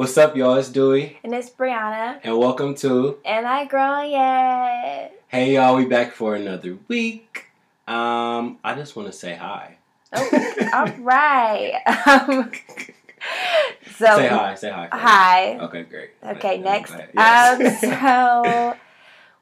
What's up, y'all? It's Dewey, And it's Breyanna. and welcome to. And I grown yet. Hey, y'all, we back for another week. Um, I just want to say hi. Oh, all right. Um, so say hi. Say hi. first. Hi. Okay, great. Okay, I'm next. Yes. Um, so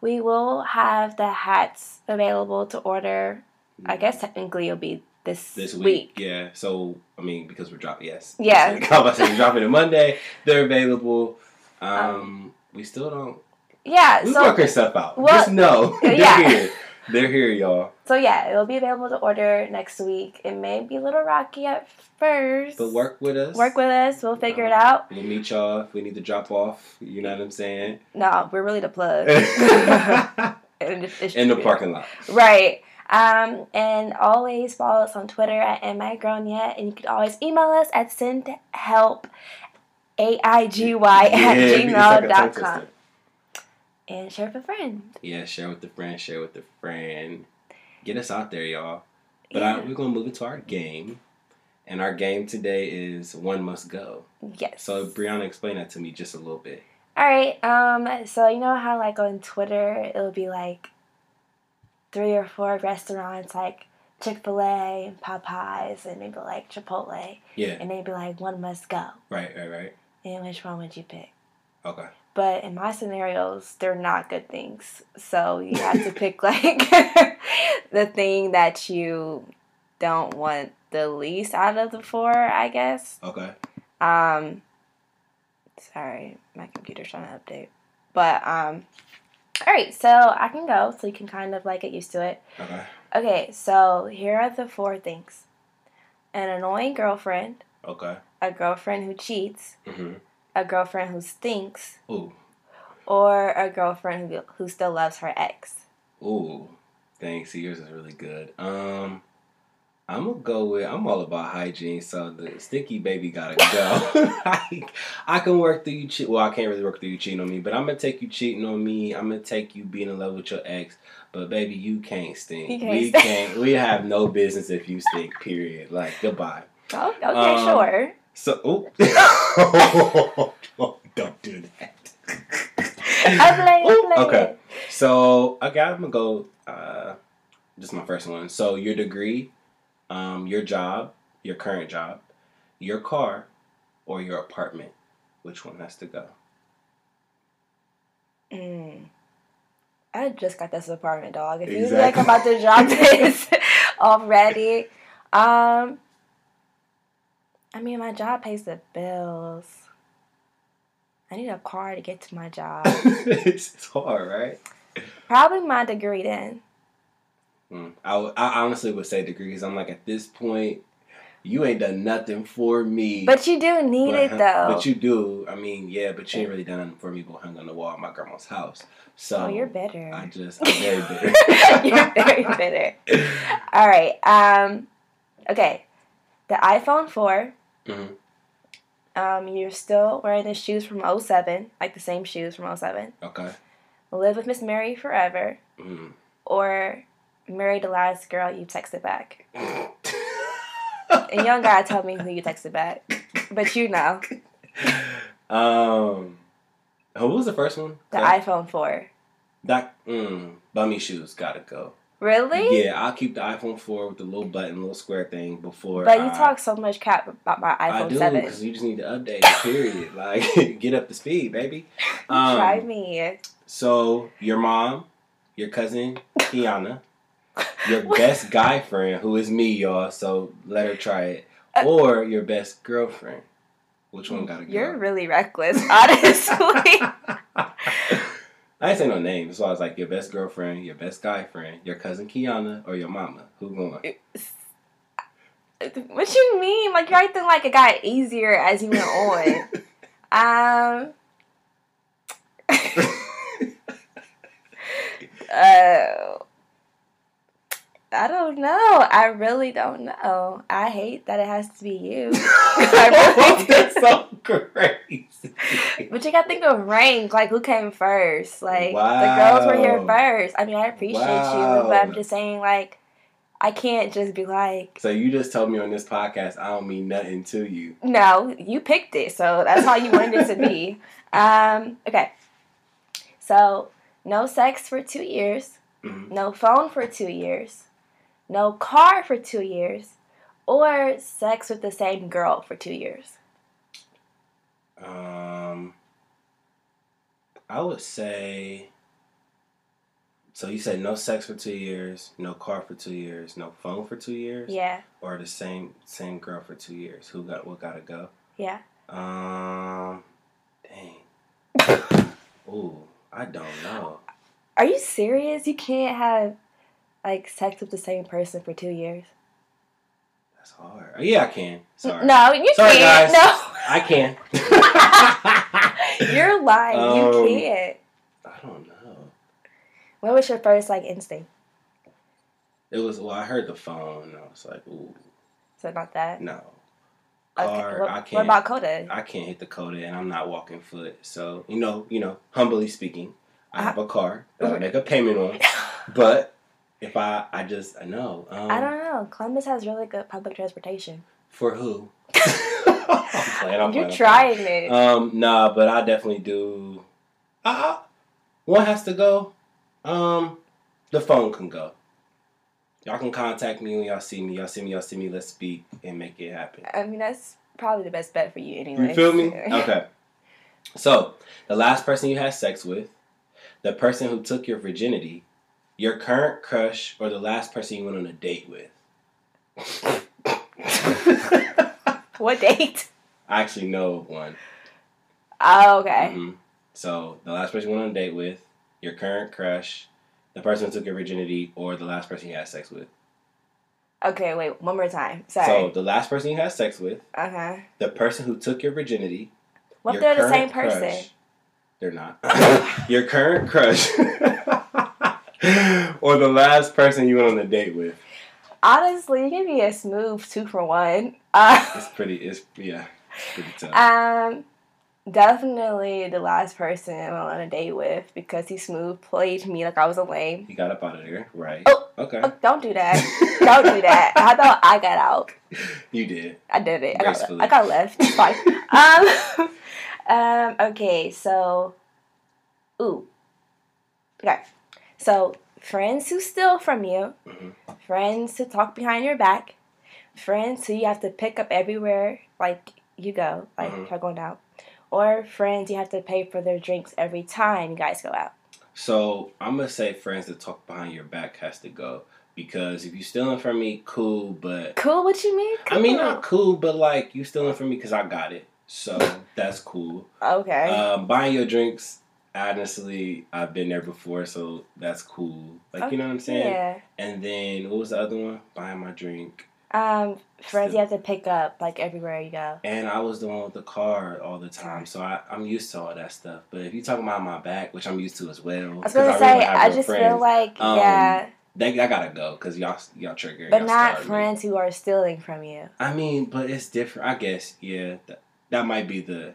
we will have the hats available to order. I guess technically it'll be this, this week. week. Yeah. So I mean, because we're dropping. Yes. Yeah. I'm about to say we're dropping it Monday. They're available. Um, Um, we still don't. Yeah. We So working stuff out. well, Just know they're yeah. here. They're here, y'all. so yeah, it'll be available to order next week. It may be a little rocky at first. But work with us. Work with us. We'll figure it out. We'll meet y'all if we need to drop off. You know what I'm saying? No, we're really the plug. And it's- it's In the parking lot. Right. Um, and always follow us on Twitter at Am I Grown Yet? And you can always email us at sendhelp, A-I-G-Y, at Yeah, it's like a tongue gmail.com. And share with a friend. Yeah, share with a friend, share with a friend. Get us out there, y'all. But Yeah. I, we're going to move into our game. And our game today is One Must Go. Yes. So, Breyanna, explain that to me just a little bit. All right. Um. So you know how like on Twitter it'll be like three or four restaurants like Chick Fil A and Popeyes and maybe like Chipotle Yeah, and they'd be like one must go. right, right, right. And which one would you pick? Okay. But in my scenarios, they're not good things. So you have to pick like the thing that you don't want the least out of the four, I guess. Okay. Um sorry, my computer's trying to update. But um all right, so I can go so you can kind of like get used to it. Okay. Okay, so here are the four things. An annoying girlfriend, Okay. a girlfriend who cheats, Mm-hmm. a girlfriend who stinks, Ooh. or a girlfriend who, who still loves her ex. Ooh. Thanks. Yours is really good. Um, I'm gonna go with. I'm all about hygiene, so the stinky baby gotta go. I, I can work through you cheat. Well, I can't really work through you cheating on me, but I'm gonna take you cheating on me. I'm gonna take you being in love with your ex. But baby, you can't stink. You can't we stink. can't. We have no business if you stink. Period. Like goodbye. Oh, okay, Um, sure. So, oh, don't do that. I play, I play. okay. So okay, I'm gonna go. Uh, is my first one. So your degree, um, your job, your current job, your car, or your apartment. Which one has to go? Mm. I just got this apartment, dog. If you Exactly. like about to drop this already, um, I mean, my job pays the bills. I need a car to get to my job. it's, it's hard, right? Probably my degree then. Mm. I, I honestly would say degree because I'm like at this point, you ain't done nothing for me. But you do need it though. But you do. I mean, yeah, but you ain't really done nothing for me but hung on the wall at my grandma's house. So oh, you're bitter. I just I'm very bitter. you're very bitter. All right. Um. Okay. The iPhone 4 Mhm. Um, you're still wearing the shoes from 07, like the same shoes from 07. Okay. Live with Miss Mary forever, Mm. or marry the last girl you texted back. And you don't gotta tell me who you texted back, but you know um, what was the first one? the That- iPhone 4. That mm, bummy shoes gotta go. Really? Yeah, I'll keep the iPhone four with the little button, little square thing before. But you I- talk so much crap about my iPhone I do 7. because you just need to update. it, Period. like get up to speed, baby. Um, Try me. So your mom, your cousin Kiana, your best guy friend, who is me, y'all. So let her try it, Uh, or your best girlfriend. Which one gotta go? You're really reckless, honestly. I didn't say no names, so I was like your best girlfriend, your best guy friend, your cousin Kiana, or your mama. Who going? what you mean? Like you're acting like it got easier as you went on. um. uh, I don't know. I really don't know. I hate that it has to be you. I really. That's so crazy. But you gotta think of rank, like who came first. Like the girls were here first. I mean, I appreciate you, but I'm just saying, like, I can't just be like, So you just told me on this podcast I don't mean nothing to you. no, you picked it, so that's how you wanted it to be. Um, okay. So, no sex for two years, Mhm. no phone for two years, no car for two years, or sex with the same girl for two years. Um, I would say. So you said no sex for two years, no car for two years, no phone for two years, Yeah, or the same same girl for two years. Who got what? Got to go. yeah. Um, dang. Ooh, I don't know. Are you serious? You can't have like sex with the same person for two years. That's hard. Oh, yeah, I can. Sorry. No, you Sorry, can't. No I can. You're lying. Um, you can't. I don't know. What was your first like instinct? It was well. I heard the phone. and I was like, ooh, So not that. no. Okay, Car. what, I can't. about COTA? I can't hit the COTA, and I'm not walking foot. So you know, you know, humbly speaking, I have a car that I make a payment on. But if I, I just, I know. Um, I don't know. Columbus has really good public transportation. For who? I'm playing, I'm You're playing, trying it. Um, nah, but I definitely do. Uh, one has to go. Um, the phone can go. Y'all can contact me when y'all see me. Y'all see me. Y'all see me. Let's speak and make it happen. I mean, that's probably the best bet for you anyway. You feel me? Okay. So, the last person you had sex with, the person who took your virginity, your current crush, or the last person you went on a date with. what date? I actually know one. Oh, okay. Mhm. So, the last person you went on a date with, your current crush, the person who took your virginity, or the last person you had sex with. Okay, wait. One more time. Sorry. So, the last person you had sex with, okay. the person who took your virginity, What if they're the same person? crush- they're not. your current crush. or the last person you went on a date with. Honestly, you can be a smooth two for one. Uh, It's pretty, it's, yeah, it's pretty tough. um, definitely the last person I went on a date with because he smooth played me like I was a lame. He got up out of there, right? Oh. Okay. Oh, don't do that. don't do that. How about I got out? You did. I did it. I got, I got left. It's fine. um, um, okay, so, ooh. Okay, so friends who steal from you, Mhm. friends who talk behind your back, friends who you have to pick up everywhere like you go, like Mhm. if you're going out, or friends you have to pay for their drinks every time you guys go out. So I'm gonna say friends that talk behind your back has to go because if you stealing from me, cool. But Cool, what you mean? I mean, not cool, but like you stealing from me because I got it. So that's cool. Okay. Um, buying your drinks, honestly, I've been there before, so that's cool. Like you know what I'm saying. yeah. And then what was the other one? Buying my drink. Um, friends you have to pick up like everywhere you go. And I was the one with the car all the time, so I, I'm used to all that stuff. But if you talking about my back, which I'm used to as well, I was gonna really say, I just friends, feel like, Um, yeah, They, I gotta go because y'all y'all trigger. but y'all not starved me. friends who are stealing from you. I mean, but it's different. I guess yeah. That, that might be the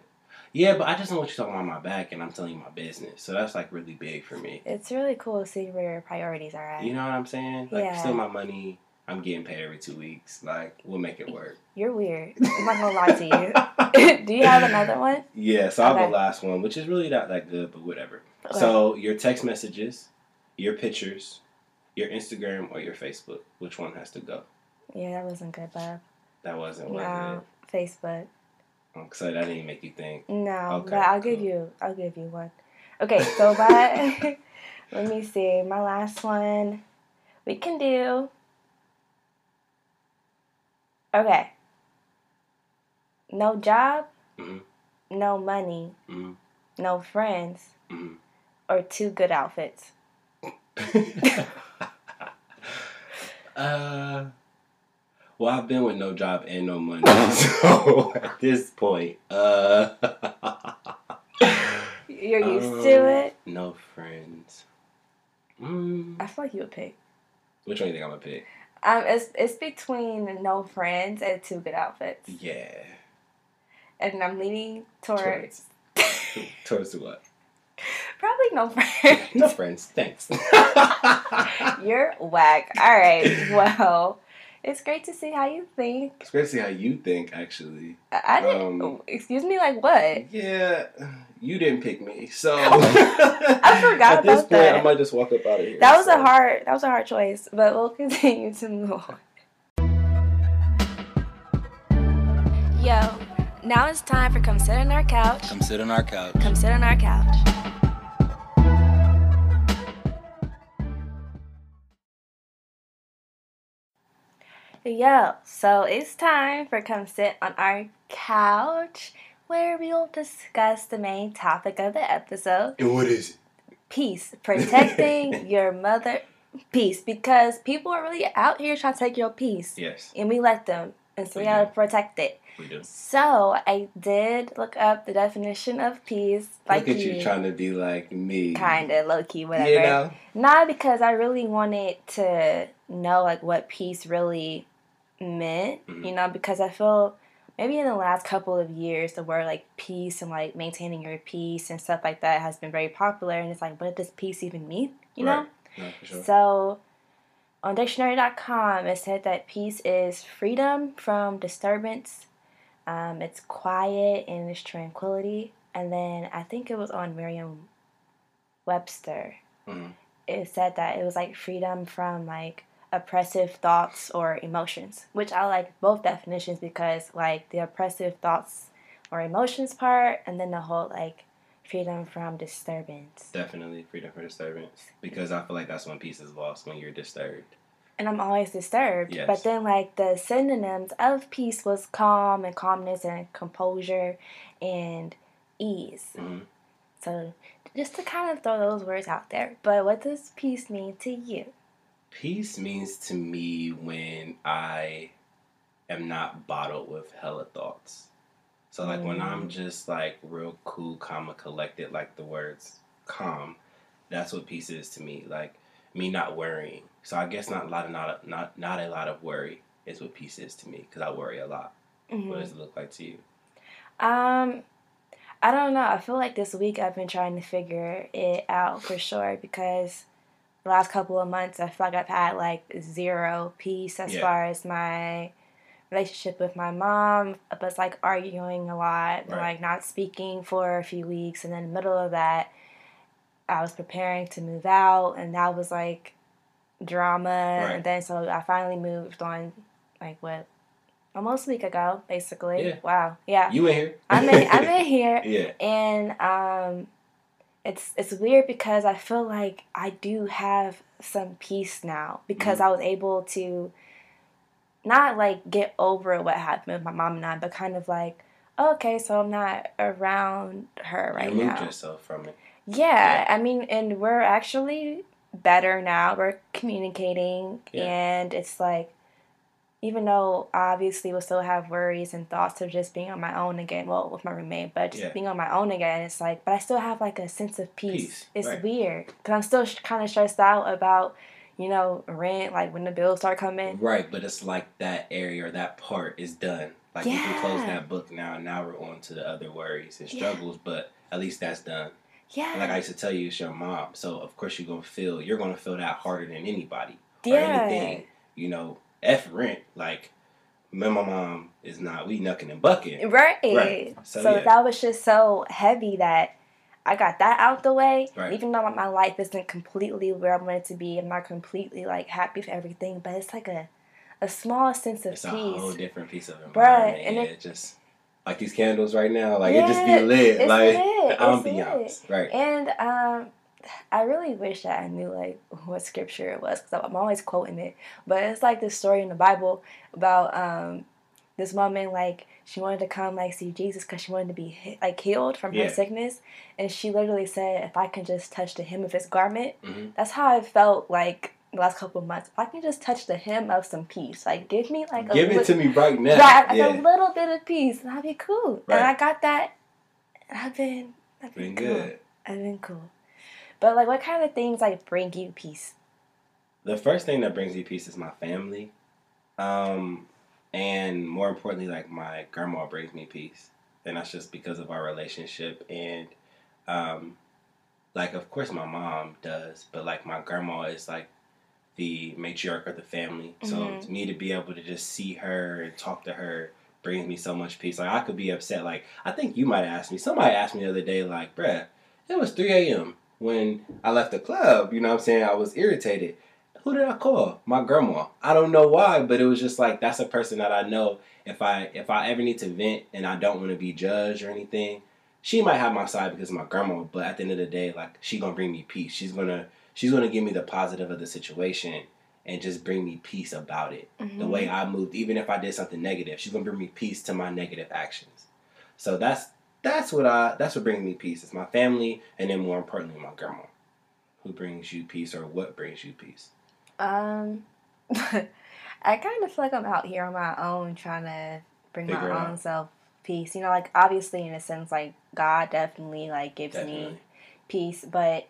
yeah. But I just don't want you talking about my back, and I'm telling you my business. So that's like really big for me. It's really cool to see where your priorities are at. You know what I'm saying? Like Yeah. still my money. I'm getting paid every two weeks. Like we'll make it work. You're weird. I'm not gonna lie to you. Do you have another one? Yeah, so I have Okay. a last one, which is really not that good, but whatever. Okay. So your text messages, your pictures, your Instagram, or your Facebook. Which one has to go? Yeah, that wasn't good, Bob. That wasn't what No, Facebook. So that didn't make you think. No, Okay, but I'll give you. I'll give you one. Okay, so but let me see. My last one. We can do. Okay. No job. Mhm. No money. Mhm. No friends. Mhm. Or two good outfits. uh, well, I've been with no job and no money, so at this point, uh, You're used um, to it. No friends. Mm, I feel like you would pick. which one do you think I'm gonna pick? Um, it's it's between no friends and two good outfits, Yeah, and I'm leaning towards towards the what? probably no friends. No friends, thanks. You're whack. All right. Well, it's great to see how you think. It's great to see how you think, actually. I, I didn't. Um, excuse me. Like what? Yeah, you didn't pick me, so I forgot At this about point, that. I might just walk up out of here. That was so. a hard. That was a hard choice. But we'll continue to move on. Yo, now it's time for come sit on our couch. Come sit on our couch. Come sit on our couch. Yo, so it's time for come sit on our couch where we'll discuss the main topic of the episode And what is it? peace. Protecting your mother peace because people are really out here trying to take your peace Yes, and we let them and so we We gotta do. protect it. we do. So I did look up the definition of peace. Like Look at you trying to be like me. kind of low key, whatever. You know? Not because I really wanted to know like what peace really meant, Mhm. you know, because I feel maybe in the last couple of years the word like peace and like maintaining your peace and stuff like that has been very popular and it's like what does peace even mean? You know? Right. No, for sure. So, on dictionary.com, it said that peace is freedom from disturbance, um, it's quiet and it's tranquility. And then I think it was on Merriam Webster. Mhm. It said that it was like freedom from like oppressive thoughts or emotions, which I like both definitions because like the oppressive thoughts or emotions part, and then the whole like freedom from disturbance. Definitely freedom from disturbance because I feel like that's when peace is lost when you're disturbed. and I'm always disturbed. Yes. But then, like, the synonyms of peace was calm and calmness and composure and ease. hmm So, just to kind of throw those words out there. But what does peace mean to you? Peace means to me when I am not bottled with hella thoughts. So like when I'm Mm. just like real cool, calm, and collected, like the words calm, that's what peace is to me. Like me not worrying. So I guess not a lot of not not not a lot of worry is what peace is to me because I worry a lot. Mhm. What does it look like to you? Um, I don't know. I feel like this week I've been trying to figure it out for sure because the last couple of months I feel like I've had like zero peace as Yeah. far as my relationship with my mom. But it's like arguing a lot, and, like not speaking for a few weeks, and then in the middle of that, I was preparing to move out, and that was like drama. Right. And then so I finally moved on, like what, almost a week ago, basically. Yeah. Wow. Yeah. You in here? I'm in, I'm in here, yeah. and um, it's it's weird because I feel like I do have some peace now because Mm-hmm. I was able to not like get over what happened with my mom and I, but kind of like, okay, so I'm not around her right you moved yourself from it. Yeah, I mean, and we're actually better now. We're communicating, Yeah. and it's like, even though obviously we'll still have worries and thoughts of just being on my own again, well, with my roommate, but just Yeah. being on my own again, it's like, but I still have like a sense of peace. Peace, It's right. weird because I'm still sh- kind of stressed out about, you know, rent, like when the bills start coming. Right, but it's like that area or that part is done. Like you can close that book now. And now we're on to the other worries and Yeah. struggles, but at least that's done. Yeah. Like I used to tell you, it's your mom, so of course you're gonna feel you're gonna feel that harder than anybody or yeah. anything. You know, f rent. Like me and my mom is not we knucking and bucking. Right. Right. So, So, yeah. that was just so heavy that I got that out the way. Right. Even though my life isn't completely where I want it to be, I'm not completely like happy with everything, but it's like a a small sense of It's a whole different piece of environment. and yeah, it- it just like these candles right now, like it just be lit, it's like lit, it's ambiance, right? And um, I really wish that I knew like what scripture it was because I'm always quoting it. But it's like this story in the Bible about um, this woman like she wanted to come like see Jesus because she wanted to be like healed from her sickness, and she literally said, "If I can just touch the hem of his garment." hmm That's how I felt like the last couple of months. If I can just touch the hem of some peace, like give me like a Give it li- to me right now. yeah, like yeah. a little bit of peace, and I'll be cool. Right. And I got that. And I've been, I've been, Been cool. good. I've been cool. But like, what kind of things like bring you peace? The first thing that brings me peace is my family. Um, and more importantly, like my grandma brings me peace. And that's just because of our relationship. And, um, like, of course, my mom does, but like my grandma is like the matriarch of the family. So Mhm. to me to be able to just see her and talk to her brings me so much peace. Like I could be upset. Like I think you might ask me. Somebody asked me the other day, like, bruh, it was 3 a.m. when I left the club. You know what I'm saying? I was irritated. Who did I call? My grandma. I don't know why, but it was just like that's a person that I know if I if I ever need to vent and I don't want to be judged or anything, she might have my side because of my grandma, but at the end of the day, like she gonna bring me peace. She's gonna she's gonna give me the positive of the situation and just bring me peace about it. The Mhm. way I moved, even if I did something negative, she's gonna bring me peace to my negative actions. So that's that's what I that's what brings me peace. It's my family and then more importantly my grandma. Who brings you peace or what brings you peace? Um, I kind of feel like I'm out here on my own trying to bring Figure my out. own self peace. You know, like obviously in a sense, like God definitely like gives me peace, but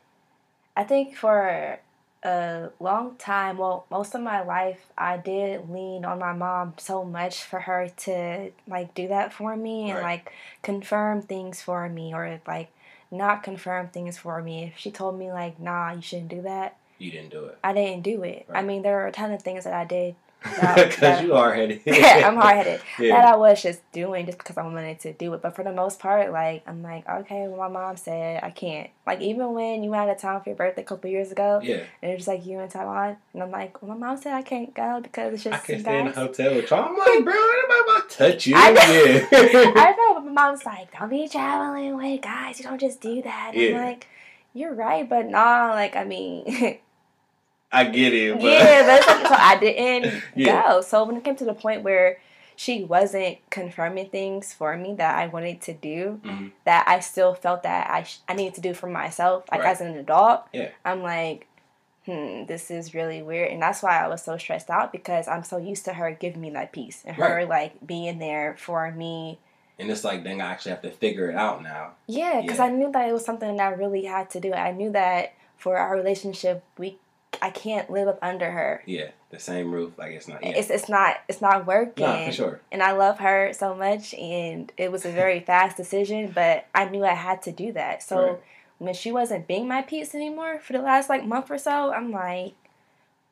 I think for a long time, well, most of my life, I did lean on my mom so much for her to like do that for me and Right. like confirm things for me or like not confirm things for me. If she told me like, nah, you shouldn't do that, You didn't do it. I didn't do it. I mean, there are a ton of things that I did. that- Because you are headed. Yeah, I'm hard headed. That Yeah. I was just doing just because I wanted to do it. But for the most part, like I'm like, okay, well, my mom said I can't. Like even when you went out of town for your birthday a couple years ago, Yeah. and it's just like you in Taiwan, and I'm like, well, my mom said I can't go because it's just I you stay in a hotel with you. I'm like, bro, anybody about to touch you? I yeah. I know, but my mom's like, don't be traveling with guys. You don't just do that. And Yeah. I'm like, you're right, but nah. Like I mean. I get it. But yeah, but like, so I didn't Yeah. go. So when it came to the point where she wasn't confirming things for me that I wanted to do, Mhm. that I still felt that I sh- I needed to do for myself, like Right. as an adult. Yeah. I'm like, hmm, this is really weird, and that's why I was so stressed out because I'm so used to her giving me that peace and her like being there for me. And it's like, dang, I actually have to figure it out now. Yeah, because Yeah. I knew that it was something that I really had to do. I knew that for our relationship, we I can't live up under her. Yeah, the same roof. Like it's not. Yeah. It's it's not it's not working. Nah, for sure. And I love her so much, and it was a very fast decision, but I knew I had to do that. So Right. when she wasn't being my piece anymore for the last like month or so, I'm like,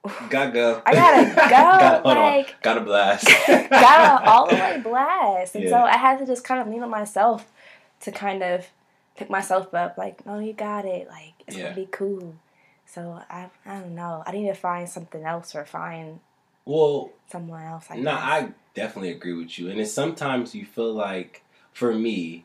Gotta go. I gotta go, gotta, like-. Gotta blast. gotta all the way blast. And so I had to just kind of lean on myself to kind of pick myself up, like, no, you got it. Like, it's Yeah. gonna be cool. So I, I don't know. I need to find something else or find Well, someone else. I no. I definitely agree with you. And it's sometimes you feel like, for me,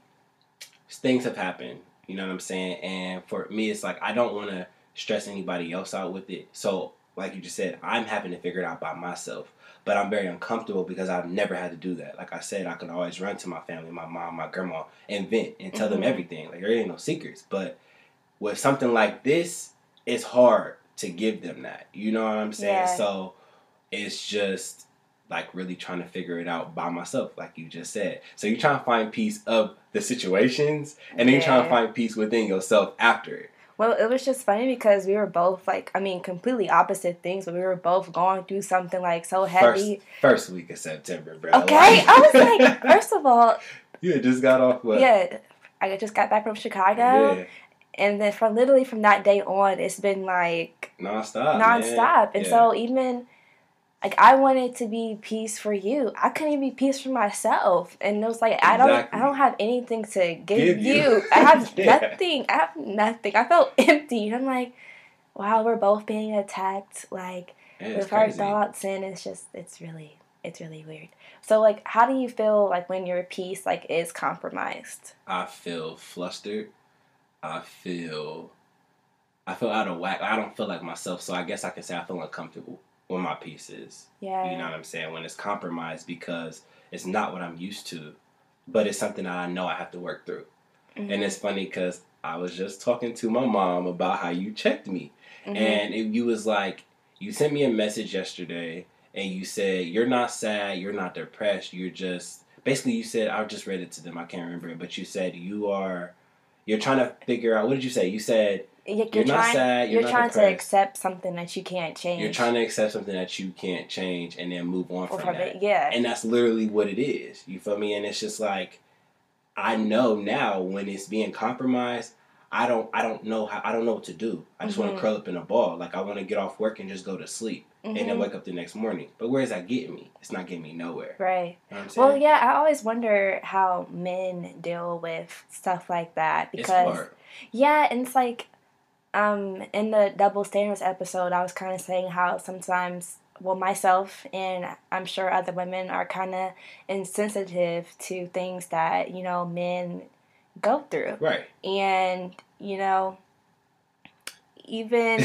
things have happened. You know what I'm saying? And for me, it's like I don't want to stress anybody else out with it. So, like you just said, I'm having to figure it out by myself. But I'm very uncomfortable because I've never had to do that. Like I said, I can always run to my family, my mom, my grandma, and vent and tell them Mhm. everything. Like there ain't no secrets. But with something like this, it's hard to give them that. You know what I'm saying? Yeah. So it's just like really trying to figure it out by myself, like you just said. So you're trying to find peace of the situations, and then you're trying to find peace within yourself after it. Well, it was just funny because we were both like, I mean, completely opposite things, but we were both going through something like so heavy. First, first week of September, bro. Okay, I was like, first of all, you had just got off what? yeah, I just got back from Chicago, yeah, and then from literally from that day on, it's been like nonstop, man. nonstop. And Yeah. so even like I wanted to be peace for you, I couldn't even be peace for myself, and it was like I don't, I don't have anything to give, Give you. you. I have Yeah. nothing. I have nothing. I felt empty, and I'm like, wow, we're both being attacked, like. Yeah, with our thoughts and it's just it's really it's really weird so like how do you feel like when your peace like is compromised I feel flustered. I feel I feel out of whack. I don't feel like myself, so I guess I can say I feel uncomfortable when my piece is. yeah You know what I'm saying? When it's compromised because it's not what I'm used to, but it's something that I know I have to work through. Mhm. And it's funny because I was just talking to my mom about how you checked me, Mhm. and it, you was like, you sent me a message yesterday, and you said you're not sad, you're not depressed, you're just basically you said I just read it to them, I can't remember it, but you said you are, you're trying to figure out what did you say? You said you're, you're not trying sad, you're you're, not trying to accept something that you can't change you're trying to accept something that you can't change and then move on from from that. it yeah And that's literally what it is. You feel me? And it's just like I know now when it's being compromised, I don't I don't know how I don't know what to do. I just want Mhm. to curl up in a ball. Like I want to get off work and just go to sleep and then Mhm. wake up the next morning. But where is that getting me? It's not getting me nowhere. Right. You know? Well, yeah, I always wonder how men deal with stuff like that because yeah, and it's like um in the double standards episode, I was kind of saying how sometimes well myself and I'm sure other women are kind of insensitive to things that, you know, men go through. Right. And, you know, even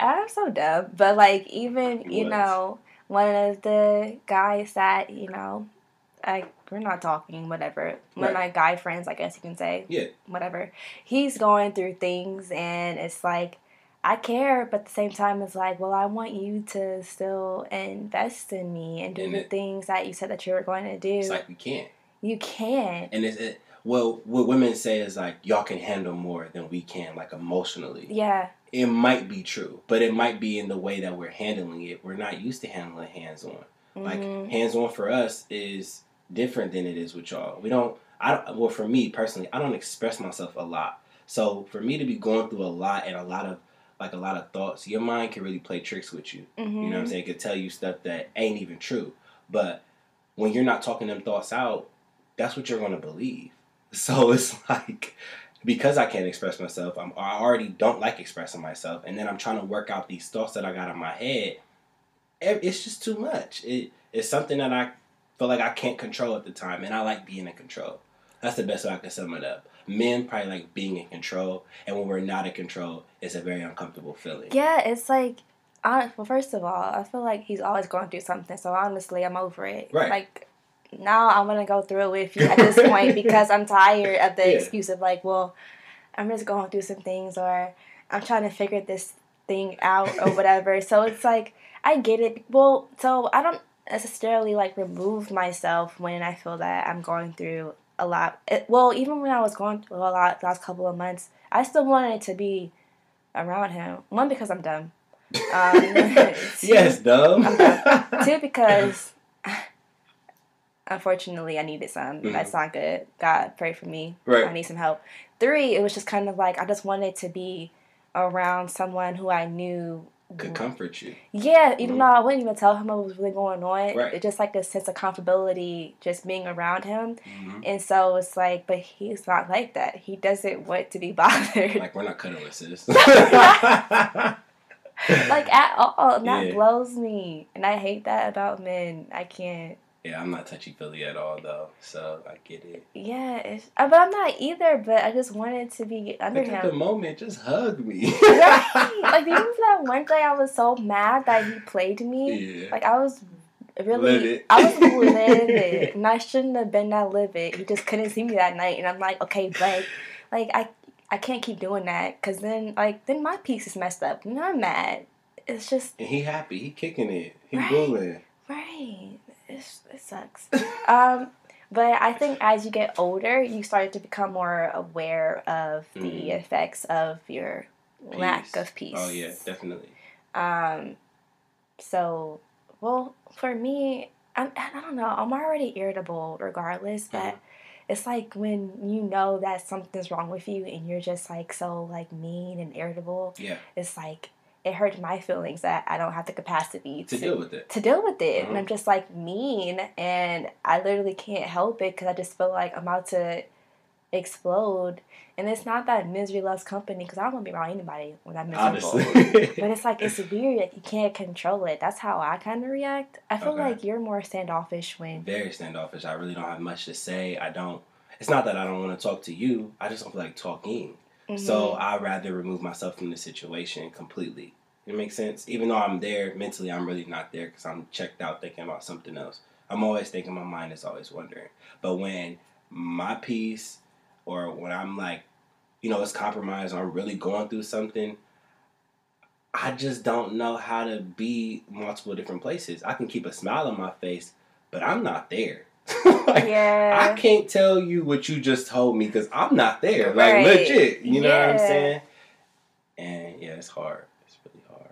I'm so dumb, but like even you What? know one of the guys that you know, like we're not talking, whatever. One of my guy friends, I guess you can say, Yeah. whatever. He's going through things, and it's like I care, but at the same time, it's like, well, I want you to still invest in me and do And the it- things that you said that you were going to do. It's like we can't. you can't. And it's it, well, what women say is like y'all can handle more than we can, like emotionally. Yeah. It might be true, but it might be in the way that we're handling it. We're not used to handling hands on. Like Mhm. hands on for us is different than it is with y'all. We don't. I don't. Well, for me personally, I don't express myself a lot. So for me to be going through a lot and a lot of like a lot of thoughts, your mind can really play tricks with you. You know what I'm Mhm. saying? It could tell you stuff that ain't even true. But when you're not talking them thoughts out, that's what you're gonna believe. So it's like because I can't express myself, I'm, I already don't like expressing myself, and then I'm trying to work out these thoughts that I got in my head. It's just too much. It, it's something that I feel like I can't control at the time, and I like being in control. That's the best way I can sum it up. Men probably like being in control, and when we're not in control, it's a very uncomfortable feeling. Yeah, it's like, I, well, first of all, I feel like he's always going through something. So honestly, I'm over it. Right. Like now, I'm gonna go through it with you at this point because I'm tired of the Yeah. excuse of like, well, I'm just going through some things or I'm trying to figure this thing out or whatever. so it's like I get it. Well, so I don't necessarily like remove myself when I feel that I'm going through a lot. It, well, even when I was going through a lot the last couple of months, I still wanted to be around him. One because I'm dumb. Um, yes, dumb. Two because unfortunately I needed some. Mhm. That's not good. God pray for me. Right. I need some help. Three, it was just kind of like I just wanted to be around someone who I knew Could comfort you. yeah, even Mhm. though I wouldn't even tell him what was really going on, Right. it's just like a sense of comfortability just being around him. Mhm. And so it's like, but he's not like that. He doesn't want to be bothered. Like we're not cuddling, sis. like at all. And that Yeah. blows me. And I hate that about men. I can't. Yeah, I'm not touchy feely at all though, so I get it. Yeah, it's, uh, but I'm not either. But I just wanted to be under Look at the moment, just hug me. right? Like even for that one day, I was so mad that he played me. yeah. Like I was really, I was livid, and I shouldn't have been that livid. He just couldn't see me that night, and I'm like, okay, but like I, I can't keep doing that because then like then my piece is messed up, and I'm mad. It's just and he happy, he kicking it, he Right. bullying. right. It's, it sucks. um, but I think as you get older, you start to become more aware of the Mhm. effects of your lack of peace. Oh yeah, definitely. Um, so, well, for me, I, I don't know. I'm already irritable regardless, but Mhm. it's like when you know that something's wrong with you and you're just like so like mean and irritable. Yeah, It's like it hurts my feelings that I don't have the capacity to deal with it. to deal with it, and Mhm. I'm just like mean, and I literally can't help it because I just feel like I'm about to explode. And it's not that misery loves company because I don't want to be around anybody when I'm miserable. Honestly. But it's like it's weird. Like you can't control it. That's how I kind of react. I feel Okay. like you're more standoffish when. Very standoffish. I really don't have much to say. I don't. It's not that I don't want to talk to you. I just don't feel like talking. So Mhm. I'd rather remove myself from the situation completely. It makes sense. Even though I'm there mentally, I'm really not there because I'm checked out thinking about something else. I'm always thinking. My mind is always wondering. But when my peace, or when I'm like, you know, it's compromised, I'm really going through something. I just don't know how to be multiple different places. I can keep a smile on my face, but I'm not there. like, yeah. I can't tell you what you just told me because I'm not there. Like Right. legit, you know what I'm saying? And yeah, it's hard. It's really hard.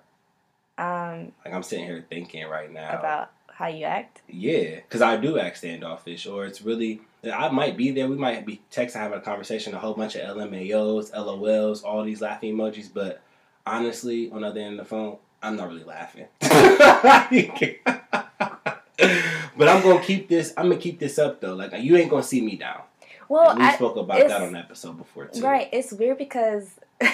um, Like I'm sitting here thinking right now. about how you act. yeah, because I do act standoffish, or it's really I might be there. We might be texting, having a conversation, a whole bunch of LMAOs, LOLs, all these laughing emojis. But honestly, on the other end of the phone, I'm not really laughing. but I'm gonna keep this. I'm gonna keep this up though. Like you ain't gonna see me down. Well, And we I, spoke about that on episode before too. right. It's weird because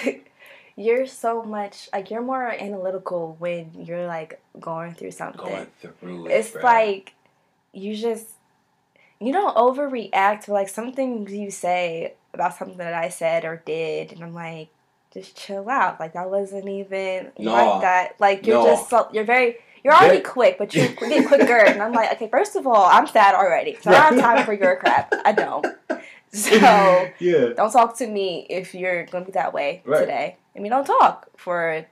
you're so much like you're more analytical when you're like going through something. Going through it. it's bruh. like you just you don't overreact to like some things you say about something that I said or did, and I'm like, just chill out. Like that wasn't even No. like that. Like you're No. just so you're very. You're already quick, but you're getting quicker. And I'm like, okay, first of all, I'm sad already. So I don't have time for your crap. I don't. So yeah. don't talk to me if you're gonna be that way Right. today. I mean, don't talk for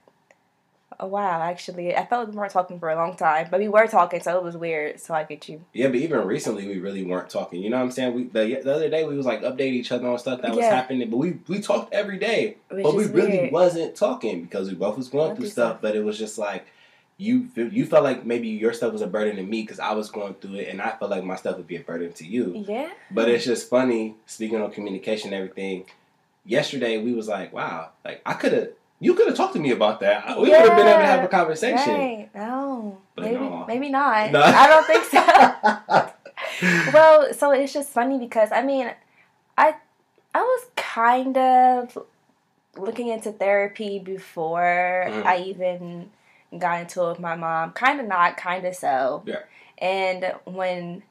a while. Actually, I felt like we weren't talking for a long time, but we were talking, so it was weird. So I get you. Yeah, but even recently we really weren't talking. You know what I'm saying? We the, the other day we was like updating each other on stuff that was happening, but we we talked every day. Which but we is really weird. wasn't talking because we both was going through through stuff. stuff. But it was just like you you felt like maybe your stuff was a burden to me because I was going through it, and I felt like my stuff would be a burden to you. Yeah. But it's just funny speaking on communication and everything. Yesterday we was like, wow, like I could have. You could have talked to me about that. We would have been able to have a conversation. Right. No. But maybe no. maybe not. No. I don't think so. well, so it's just funny because I mean, I I was kind of looking into therapy before Mhm. I even got into it with my mom. Kind of not, kind of so. Yeah. And when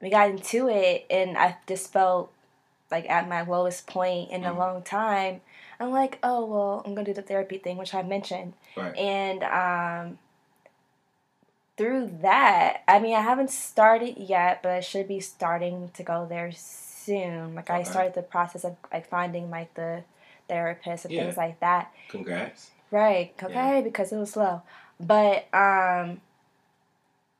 we got into it, and I just felt like at my lowest point in Mhm. a long time. I'm like, oh well, I'm gonna do the therapy thing, which I mentioned, right. and um, through that, I mean, I haven't started yet, but I should be starting to go there soon. Like I Okay. started the process of like finding like the therapist and Yeah. things like that. Congrats. Right. Okay, Yeah. because it was slow. But um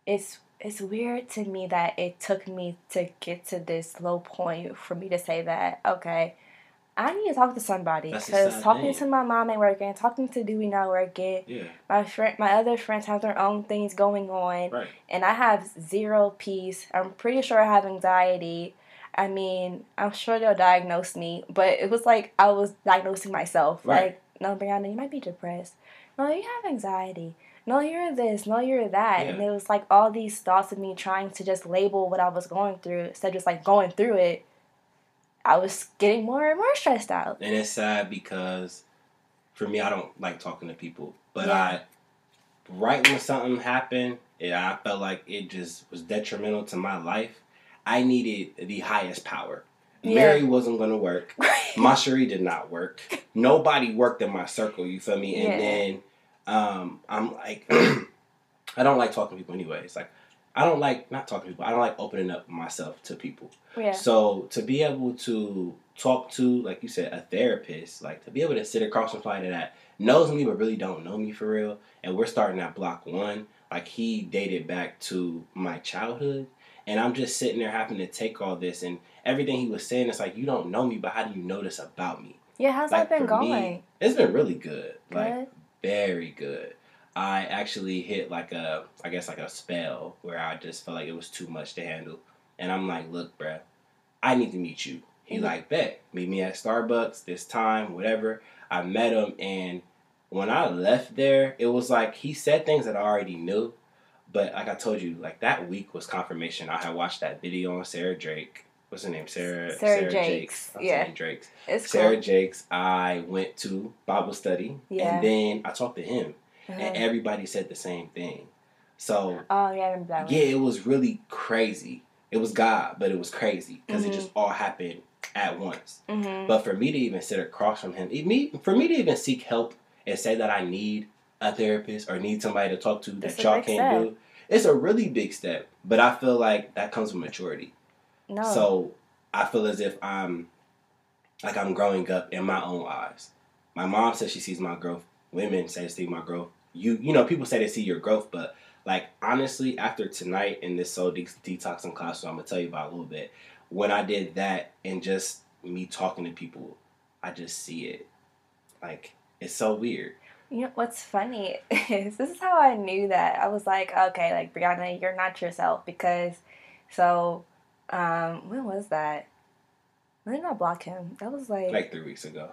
it's it's weird to me that it took me to get to this low point for me to say that, okay, I need to talk to somebody. Because talking thing. to my mom ain't working, talking to Dewey not working. Yeah. My friend my other friends have their own things going on Right. and I have zero peace. I'm pretty sure I have anxiety. I mean, I'm sure they'll diagnose me, but it was like I was diagnosing myself. Right. Like, no, Breyanna, you might be depressed. No, you have anxiety. No, you're this. No, you're that. And it was like all these thoughts of me trying to just label what I was going through instead of just like going through it. I was getting more and more stressed out. And it's sad because for me, I don't like talking to people. But Yeah. I, right when something happened, and I felt like it just was detrimental to my life, I needed the highest power. Yeah. Mary wasn't going to work. My Cherie did not work. Nobody worked in my circle, you feel me? And Yeah. then um, I'm like, I don't like talking to people anyways. Like, I don't like, not talking to people, I don't like opening up myself to people. yeah. So to be able to talk to, like you said, a therapist, like to be able to sit across from somebody that knows me but really don't know me for real, and we're starting at block one. Like he dated back to my childhood, and I'm just sitting there having to take all this and everything he was saying. It's like you don't know me, but how do you know this about me? Yeah, how's like, that been for me, going? It's been really good, like very good. I actually hit like a, I guess like a spell where I just felt like it was too much to handle, and I'm like, look, bruh, I need to meet you. He Mhm. like, bet, meet me at Starbucks this time, whatever. I met him, and when I left there, it was like he said things that I already knew, but like I told you, like that week was confirmation. I had watched that video on Sarah Drake. What's her name? Sarah. Sarah Jakes, I'm yeah. Drake's. It's Sarah cool. Jakes. I went to Bible study, Yeah. and then I talked to him, Uh-huh. and everybody said the same thing. So Oh yeah, I remember that yeah, it was really crazy. It was God, but it was crazy because Mhm. it just all happened at once. Mm-hmm. But for me to even sit across from him, it, me for me to even seek help and say that I need a therapist or need somebody to talk to that That's a y'all can't do, it's a really big step. But I feel like that comes with maturity. No. So I feel as if I'm like I'm growing up in my own eyes. My mom says she sees my growth. Women say they see my growth. You you know people say they see your growth, but like honestly, after tonight in this soul de- detoxing class, so I'm gonna tell you about a little bit. When I did that and just me talking to people, I just see it. Like it's so weird. You know what's funny is this is how I knew that I was like, okay, like Breyanna, you're not yourself because so Um, when was that? When did I block him? That was like, Like three weeks ago.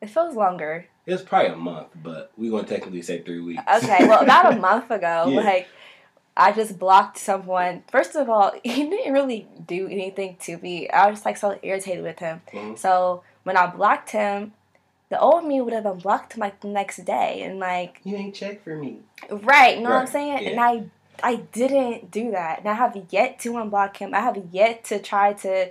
it feels longer. It was probably a month, but we're gonna technically say three weeks. Okay, well, about a month ago, Yeah. like I just blocked someone. First of all, he didn't really do anything to me. I was just like so irritated with him. Mhm. So when I blocked him, the old me would have unblocked him like the next day, and like You ain't check for me. right, you know what I'm Right, saying? And. I I didn't do that, and I have yet to unblock him. I have yet to try to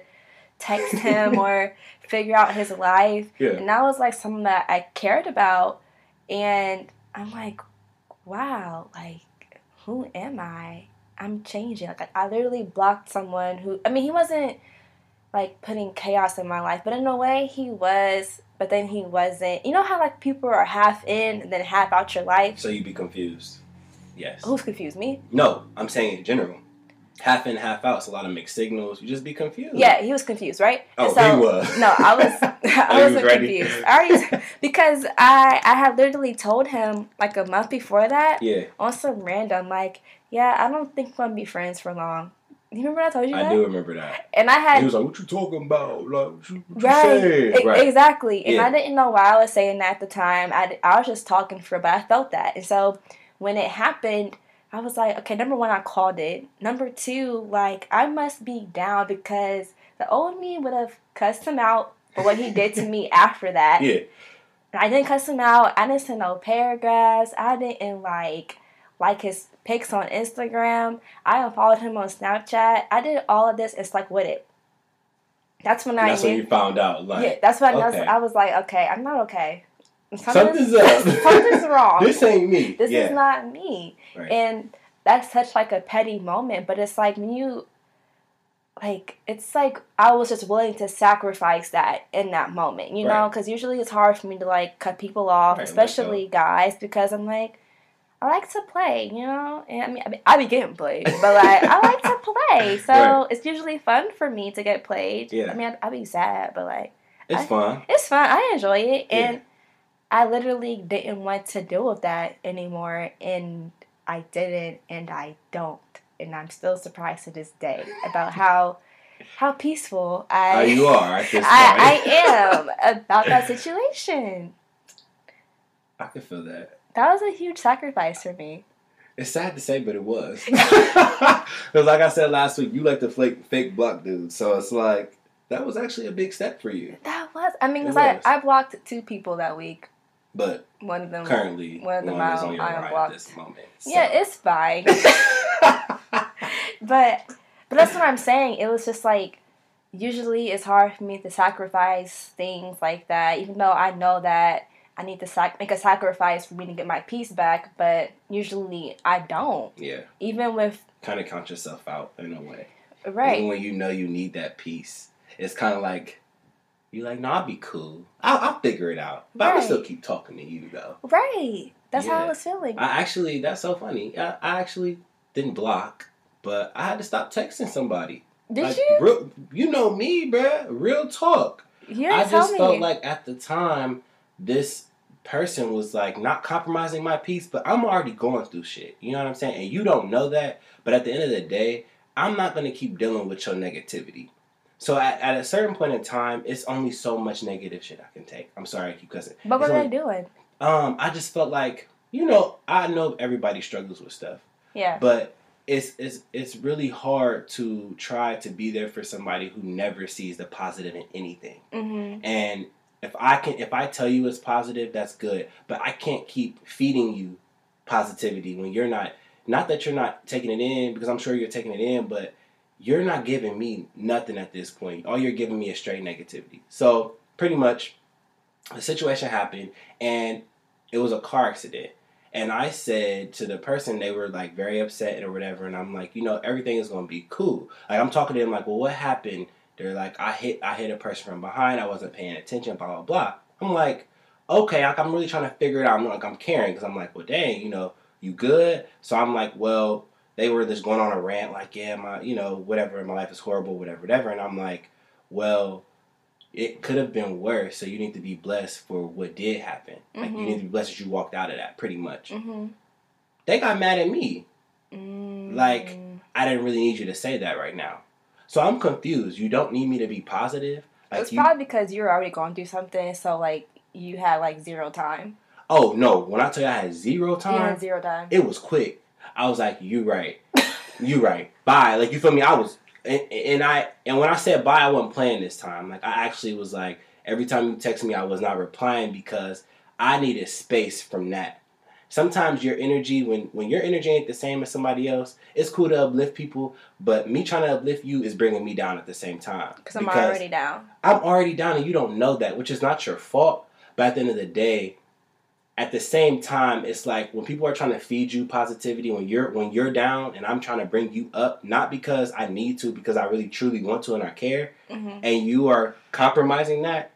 text him or figure out his life. Yeah. And that was like something that I cared about. And I'm like, wow, like, who am I? I'm changing. Like, I literally blocked someone who, I mean, he wasn't like putting chaos in my life, but in a way he was, but then he wasn't. You know how like people are half in and then half out your life? So you'd be confused. Yes. Who's confused? Me? No, I'm saying in general. Half in, half out. It's a lot of mixed signals. You just be confused. Yeah, he was confused, right? Oh, And he was. No, I was. I wasn't was confused. I already because I I had literally told him like a month before that Yeah, on some random like, yeah, I don't think we're gonna be friends for long. You remember I told you that? I do remember that. And I had. He was like, "What you talking about? Like, what you, what you right, saying?" e- right. exactly. And Yeah. I didn't know why I was saying that at the time. I, I was just talking for, but I felt that. And so when it happened, I was like, okay, number one, I called it. Number two, like I must be down because the old me would have cussed him out for what he did to me after that. Yeah. I didn't cuss him out. I didn't send no paragraphs. I didn't like like his pics on Instagram. I unfollowed him on Snapchat. I did all of this It's like with it. That's when And I that's knew. when you found out. Like, yeah, that's when I was. okay. I was like, okay, I'm not okay. Something's up. something's wrong. this ain't me. This yeah. is not me. Right. And that's such like a petty moment, but it's like when you like it's like I was just willing to sacrifice that in that moment, you know, because usually it's hard for me to like cut people off, Right, especially guys, because I'm like I like to play, you know, and I mean I, mean, I be getting played, but like I like to play, so Right. it's usually fun for me to get played. Yeah. I mean I, I be sad, but like it's I- fun. it's fun. I enjoy it, Yeah. and I literally didn't want to deal with that anymore, and I didn't, and I don't, and I'm still surprised to this day about how how peaceful I How you are at this point. I, I am about that situation. I can feel that. That was a huge sacrifice for me. It's sad to say, but it was. Because, like I said last week, you like the fake, fake block dude. So it's like, that was actually a big step for you. That was. I mean, because I. I blocked two people that week. But One of them. currently, one of them I- on your I right at this moment. Yeah, it's fine. but but that's what I'm saying. It was just like usually it's hard for me to sacrifice things like that, even though I know that I need to sac- make a sacrifice for me to get my peace back. But usually I don't. yeah. Even with Kind of count yourself out in a way. right, Even when you know you need that peace, it's kind of like you're like, "No, I'll be cool. I'll, I'll figure it out." But I Right. will still keep talking to you though. right. That's how I was feeling. I actually, that's so funny. I, I actually didn't block, but I had to stop texting somebody. Did Like, you? Real, you know me, bruh. Real talk. Didn't I just felt like at the time, this person was like not compromising my peace, but I'm already going through shit. You know what I'm saying? And you don't know that. But at the end of the day, I'm not going to keep dealing with your negativity. So at, at a certain point in time, it's only so much negative shit I can take. I'm sorry I keep cussing. But what were It's they doing? Um, I just felt like, you know, I know everybody struggles with stuff Yeah. but it's it's it's really hard to try to be there for somebody who never sees the positive in anything. hmm And if I can if I tell you it's positive, that's good. But I can't keep feeding you positivity when you're not not that you're not taking it in because I'm sure you're taking it in, but you're not giving me nothing at this point. All you're giving me is straight negativity. So pretty much the situation happened and it was a car accident. And I said to the person, they were like very upset or whatever. And I'm like, you know, everything is going to be cool. Like, I'm talking to them, like, well, what happened? They're like, I hit, I hit a person from behind. I wasn't paying attention, blah, blah, blah. I'm like, okay, like, I'm really trying to figure it out. I'm like, I'm caring because I'm like, well, dang, you know, you good? So I'm like, well, they were just going on a rant, like, yeah, my, you know, whatever, my life is horrible, whatever, whatever. And I'm like, well, it could have been worse. So you need to be blessed for what did happen. Like, you Mhm. need to be blessed that you walked out of that, pretty much. hmm They got mad at me. mm Like- I didn't really need you to say that right now. So I'm confused. You don't need me to be positive. Like it's you, probably because you're already going through something, so like you had like zero time. oh no, when I tell you I had zero time, had zero time. it was quick. I was like, "You right, you right." Bye. Like you feel me? I was, and, and I and when I said bye, I wasn't playing this time. Like I actually was like, every time you text me, I was not replying because I needed space from that. Sometimes your energy, when when your energy ain't the same as somebody else, it's cool to uplift people, but me trying to uplift you is bringing me down at the same time. Because I'm already down. I'm already down and you don't know that, which is not your fault. But at the end of the day, at the same time, it's like when people are trying to feed you positivity when you're when you're down and I'm trying to bring you up, not because I need to, because I really truly want to and I care, hmm and you are compromising that,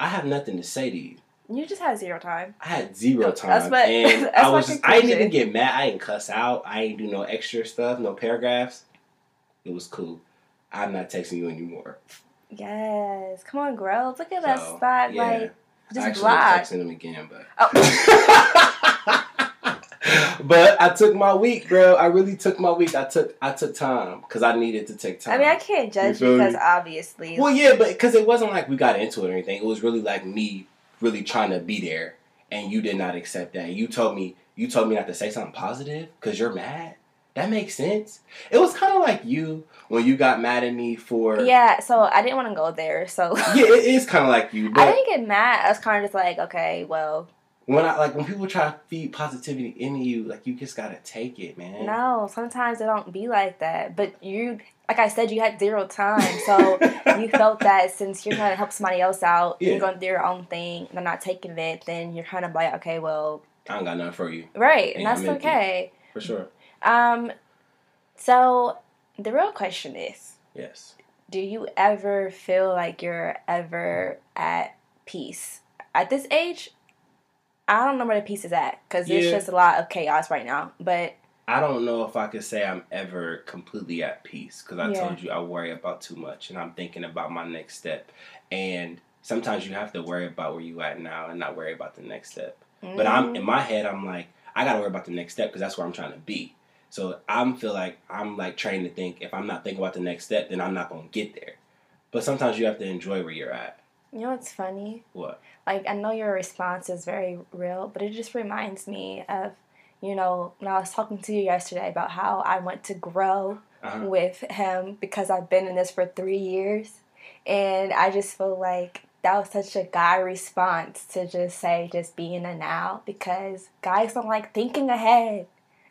I have nothing to say to you. You just had zero time. I had zero That's time, what- and that's I was just I didn't even get mad. I didn't cuss out. I didn't do no extra stuff, no paragraphs. It was cool. I'm not texting you anymore. Yes. Come on, girl. Look at that So, spot. yeah. Like, I just actually block. texting him again, but. Oh. but I took my week, bro. I really took my week. I took I took time because I needed to take time. I mean, I can't judge feel because me? obviously. well, yeah, but because it wasn't like we got into it or anything. It was really like me really trying to be there, and you did not accept that. You told me you told me not to say something positive because you're mad. That makes sense. It was kind of like you when you got mad at me for yeah, so I didn't want to go there. So yeah. It is kind of like you, I didn't get mad. I was kind of just like, okay, well, when I like when people try to feed positivity into you, like you just gotta take it, man. no. Sometimes it don't be like that. But you, like I said, you had zero time, so you felt that since you're trying to help somebody else out, Yeah. you're going through your own thing, they're not taking it, then you're kind of like, okay, well, I don't got nothing for you right, and that's okay. for sure. Um, so the real question is, Yes. do you ever feel like you're ever at peace at this age? I don't know where the peace is at because there's Yeah. just a lot of chaos right now. But I don't know if I could say I'm ever completely at peace because I Yeah. told you I worry about too much and I'm thinking about my next step. And sometimes you have to worry about where you at now and not worry about the next step. But I'm mm-hmm. in my head, I'm like, I gotta worry about the next step because that's where I'm trying to be. So I'm feel like I'm like trained to think if I'm not thinking about the next step, then I'm not gonna get there. But sometimes you have to enjoy where you're at. You know what's funny? What? Like I know your response is very real, but it just reminds me of you know when I was talking to you yesterday about how I want to grow Uh-huh. with him because I've been in this for three years. And I just feel like that was such a guy response to just say, just be in the now because guys don't like thinking ahead.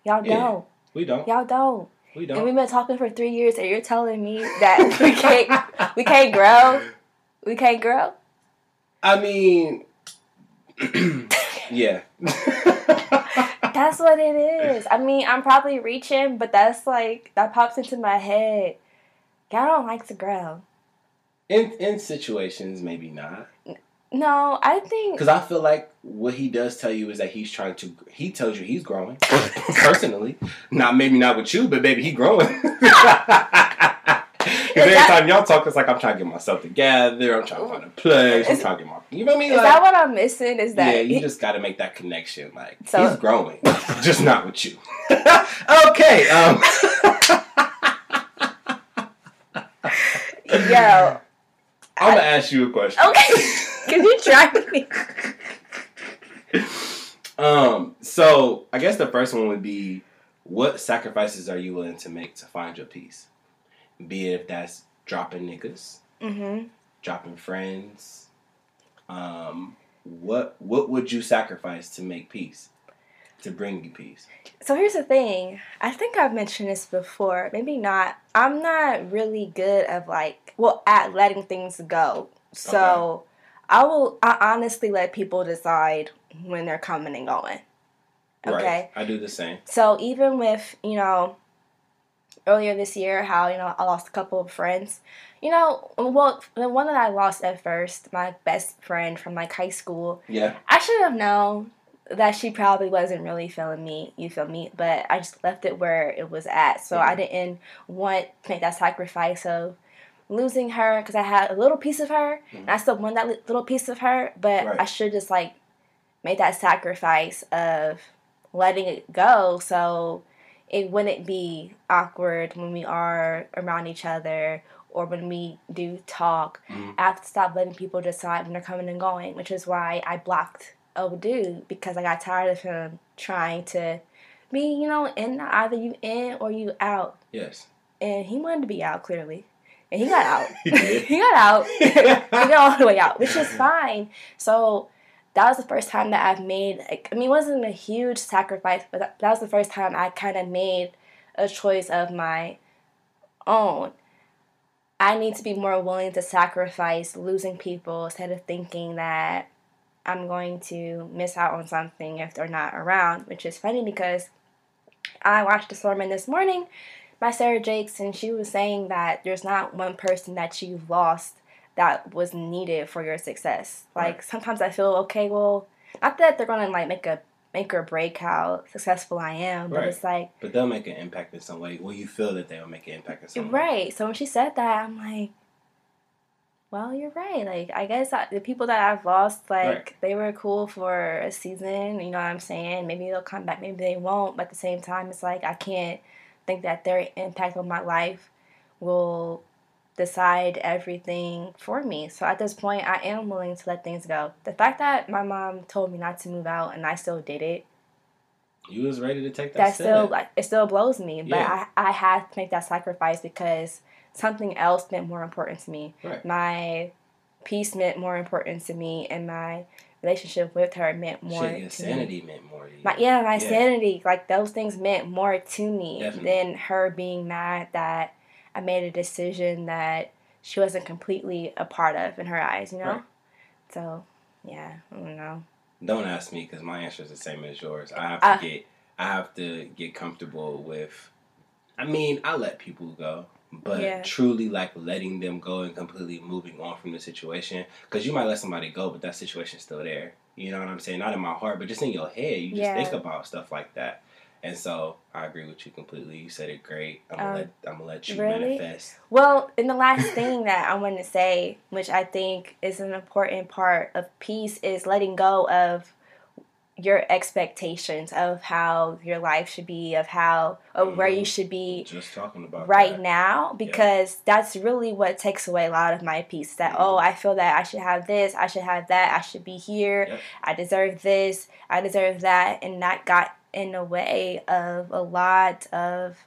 Y'all Yeah. don't. We don't. Y'all don't. We don't. And we've been talking for three years and you're telling me that we can't we can't grow? We can't grow? I mean, yeah. That's what it is. I mean, I'm probably reaching, but that's like that pops into my head. Y'all don't like to grow. in in situations, maybe not. No, I think Because I feel like what he does tell you is that he's trying to. He tells you he's growing personally. Not maybe not with you, but maybe he growing. Because every time y'all talk, it's like I'm trying to get myself together. I'm trying to find a place. I'm Is- trying to get my. You know what I mean? is Like, that what I'm missing? Is that yeah, you just got to make that connection. Like So- he's growing, just not with you. okay. Um. Yo. I'm gonna ask you a question. Okay. Can you tried me. Um, so I guess the first one would be what sacrifices are you willing to make to find your peace? Be it if that's dropping niggas, Mm-hmm. dropping friends. Um, what what would you sacrifice to make peace? To bring you peace? So here's the thing. I think I've mentioned this before. Maybe not. I'm not really good of like well at letting things go. So I will. I honestly let people decide when they're coming and going. Okay. Right. I do the same. So even with, you know, earlier this year, how, you know, I lost a couple of friends. You know, well, the one that I lost at first, my best friend from like high school, Yeah. I should have known that she probably wasn't really feeling me, you feel me? But I just left it where it was at. So I didn't want to make that sacrifice of losing her because I had a little piece of her. Mm-hmm. And I still want that li- little piece of her, but Right. I should just like make that sacrifice of letting it go. So it wouldn't be awkward when we are around each other or when we do talk. Mhm. I have to stop letting people decide when they're coming and going, which is why I blocked a dude because I got tired of him trying to be, you know, in either you in or you out. Yes. And he wanted to be out clearly. And he got out. He he got out. he got all the way out, which is fine. So that was the first time that I've made like I mean it wasn't a huge sacrifice, but that, that was the first time I kind of made a choice of my own. I need to be more willing to sacrifice losing people instead of thinking that I'm going to miss out on something if they're not around, which is funny because I watched a sermon this morning by Sarah Jakes and she was saying that there's not one person that you've lost that was needed for your success. Like Right. sometimes I feel okay, well, not that they're gonna like make a make or break how successful I am, but Right. it's like But they'll make an impact in some way. Well, you feel that they'll make an impact in some way. right. So when she said that, I'm like, well, you're right. Like I guess I, the people that I've lost, like Right. they were cool for a season. You know what I'm saying? Maybe they'll come back, maybe they won't. But at the same time, it's like I can't think that their impact on my life will decide everything for me. So at this point, I am willing to let things go. The fact that my mom told me not to move out and I still did it, You was ready to take that, that step. still like it still blows me. But Yeah. I I had to make that sacrifice because something else meant more important to me. Right. My peace meant more important to me, and my relationship with her meant more Shit, to me. sanity meant more to you. My, yeah, my Yeah. sanity, like those things meant more to me Definitely. than her being mad that I made a decision that she wasn't completely a part of in her eyes, you know? Right. So, yeah, I don't know. Don't ask me because my answer is the same as yours. I have to Uh. get I have to get comfortable with. I mean, I let people go, but Yeah. truly like letting them go and completely moving on from the situation. Because you might let somebody go, but that situation's still there. You know what I'm saying? Not in my heart, but just in your head. You just Yeah. think about stuff like that. And so I agree with you completely. You said it great. I'm gonna Um, let I'm gonna let you really? manifest. Well, and the last thing that I want to say, which I think is an important part of peace, is letting go of your expectations of how your life should be, of how, of where you Mhm. should be Just talking about right that. now because that's really what takes away a lot of my peace that Mhm. oh i feel that i should have this i should have that i should be here Yep. i deserve this i deserve that and that got in a way of a lot of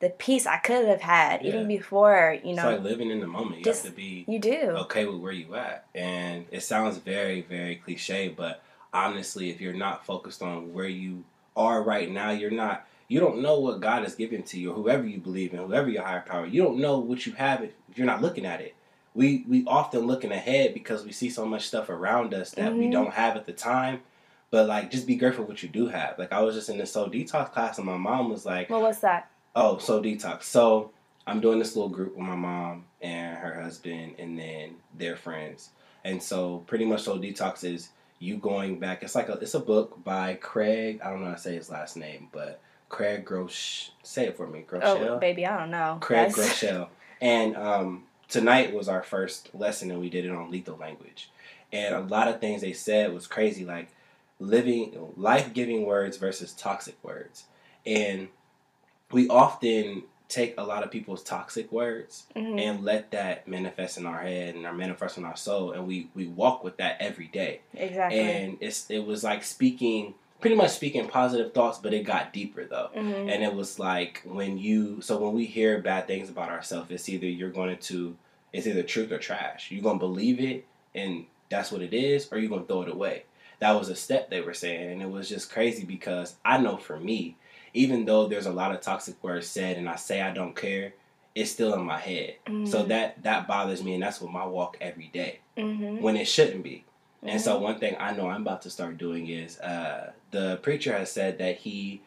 the peace i could have had even before you know. It's like living in the moment. You just- have to be you do okay with where you at. And it sounds very, very cliche, but honestly, if you're not focused on where you are right now, you're not you don't know what God has given to you or whoever you believe in, whoever your higher power, you don't know what you have if you're not looking at it. We we often looking ahead because we see so much stuff around us that we Mhm. don't have at the time. But like just be grateful what you do have. Like I was just in the soul detox class and my mom was like, well what's that Oh, soul detox. So I'm doing this little group with my mom and her husband and then their friends. And so pretty much soul detox is you going back. It's like a it's a book by Craig. I don't know how to say his last name, but Craig Grosh. Say it for me, Groeschel. oh baby i don't know Craig That's-. And um, tonight was our first lesson, and we did it on lethal language. And a lot of things they said was crazy, like living life giving words versus toxic words. And we often take a lot of people's toxic words Mhm. and let that manifest in our head and our manifest in our soul, and we we walk with that every day exactly and it's it was like speaking pretty much speaking positive thoughts but it got deeper though Mhm. and it was like when you so when we hear bad things about ourselves it's either you're going to it's either truth or trash you're going to believe it and that's what it is or you're going to throw it away that was a step they were saying and it was just crazy because i know for me even though there's a lot of toxic words said and i say i don't care it's still in my head so Mhm. that that bothers me and that's what my walk every day Mhm. when it shouldn't be and so Mhm. one thing I know I'm about to start doing is uh, the preacher has said that he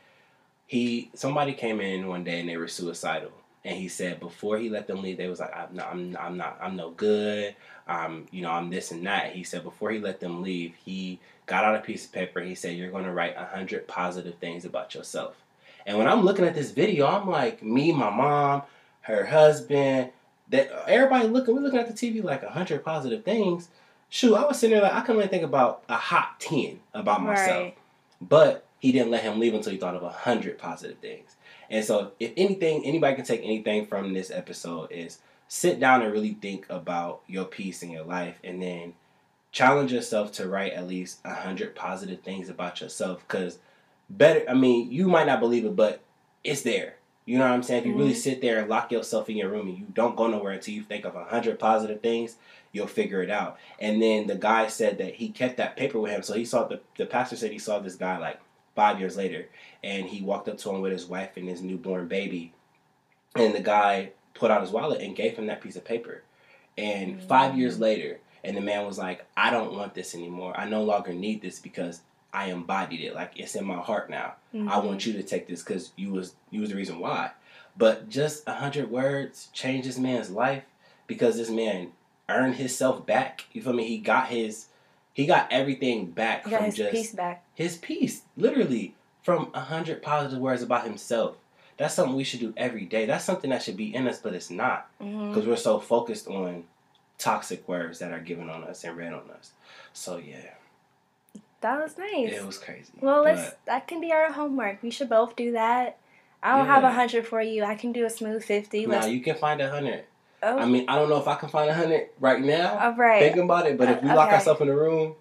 he somebody came in one day and they were suicidal and he said before he let them leave they was like I'm not I'm, I'm not I'm no good um you know I'm this and that he said before he let them leave he got out a piece of paper and he said you're going to write a hundred positive things about yourself and when I'm looking at this video I'm like me my mom her husband that everybody looking we're looking at the TV like a hundred positive things shoot, I was sitting there like I can only think about a hot ten about myself. Right. But he didn't let him leave until he thought of a hundred positive things. And so, if anything, anybody can take anything from this episode is sit down and really think about your peace in your life, and then challenge yourself to write at least a hundred positive things about yourself. Because better, I mean, you might not believe it, but it's there. You know what I'm saying? If you really Mhm. sit there and lock yourself in your room and you don't go nowhere until you think of a hundred positive things, you'll figure it out. And then the guy said that he kept that paper with him. So he saw the the pastor said he saw this guy like five years later, and he walked up to him with his wife and his newborn baby, and the guy put out his wallet and gave him that piece of paper. And five years later, and the man was like, "I don't want this anymore. I no longer need this because." I embodied it, like it's in my heart now. I Mhm. want you to take this because you was you was the reason why. But just a hundred words changed this man's life because this man earned himself back. You feel me? He got his he got everything back He got from his just piece back. his peace, literally from a hundred positive words about himself. That's something we should do every day. That's something that should be in us, but it's not mm-hmm. because we're so focused on toxic words that are given on us and read on us. So yeah, That was nice. it was crazy. well, let's. That can be our homework. We should both do that. I don't have a hundred for you. I can do a smooth fifty. Nah, you can find a hundred. Oh, I mean, I don't know if I can find a hundred right now. all right. Thinking about it, but if we Uh, lock ourselves in a room,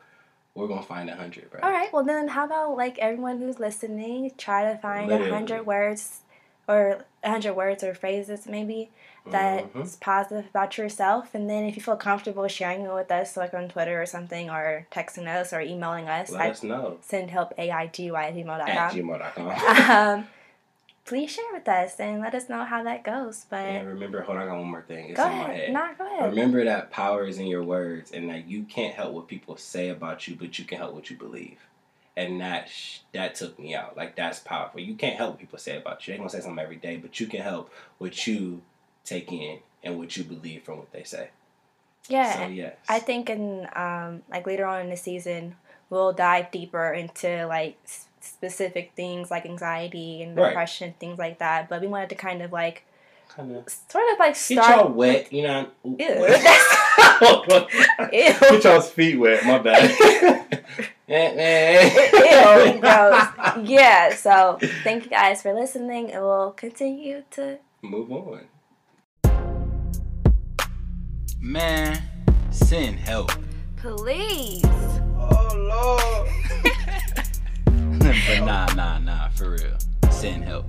we're gonna find a hundred, bro. All right. Well, then, how about like everyone who's listening, try to find a hundred words, or a hundred words or phrases maybe that's Mhm. positive about yourself, and then if you feel comfortable sharing it with us, like on Twitter or something, or texting us or emailing us Let at us know sendhelpaigy at at gmail.com. gmail.com. um, please share with us and let us know how that goes. But and remember, hold on, I got one more thing. It's go in my ahead. head. Nah, go ahead. Remember that power is in your words, and that you can't help what people say about you, but you can help what you believe. And that sh- that took me out. Like that's powerful. You can't help what people say about you. They gonna say something every day, but you can help what you take in and what you believe from what they say. yeah. So yes. I think in um like later on in the season we'll dive deeper into like specific things like anxiety and Right. depression things like that. But we wanted to kind of like kind of sort of like get start. y'all wet. You know. Ew. Get y'all's feet wet. My bad. Ew, gross. Yeah. So thank you guys for listening, and we'll continue to. Move on. Man, send help. Please. Oh Lord. But nah, nah, nah, for real. Send help.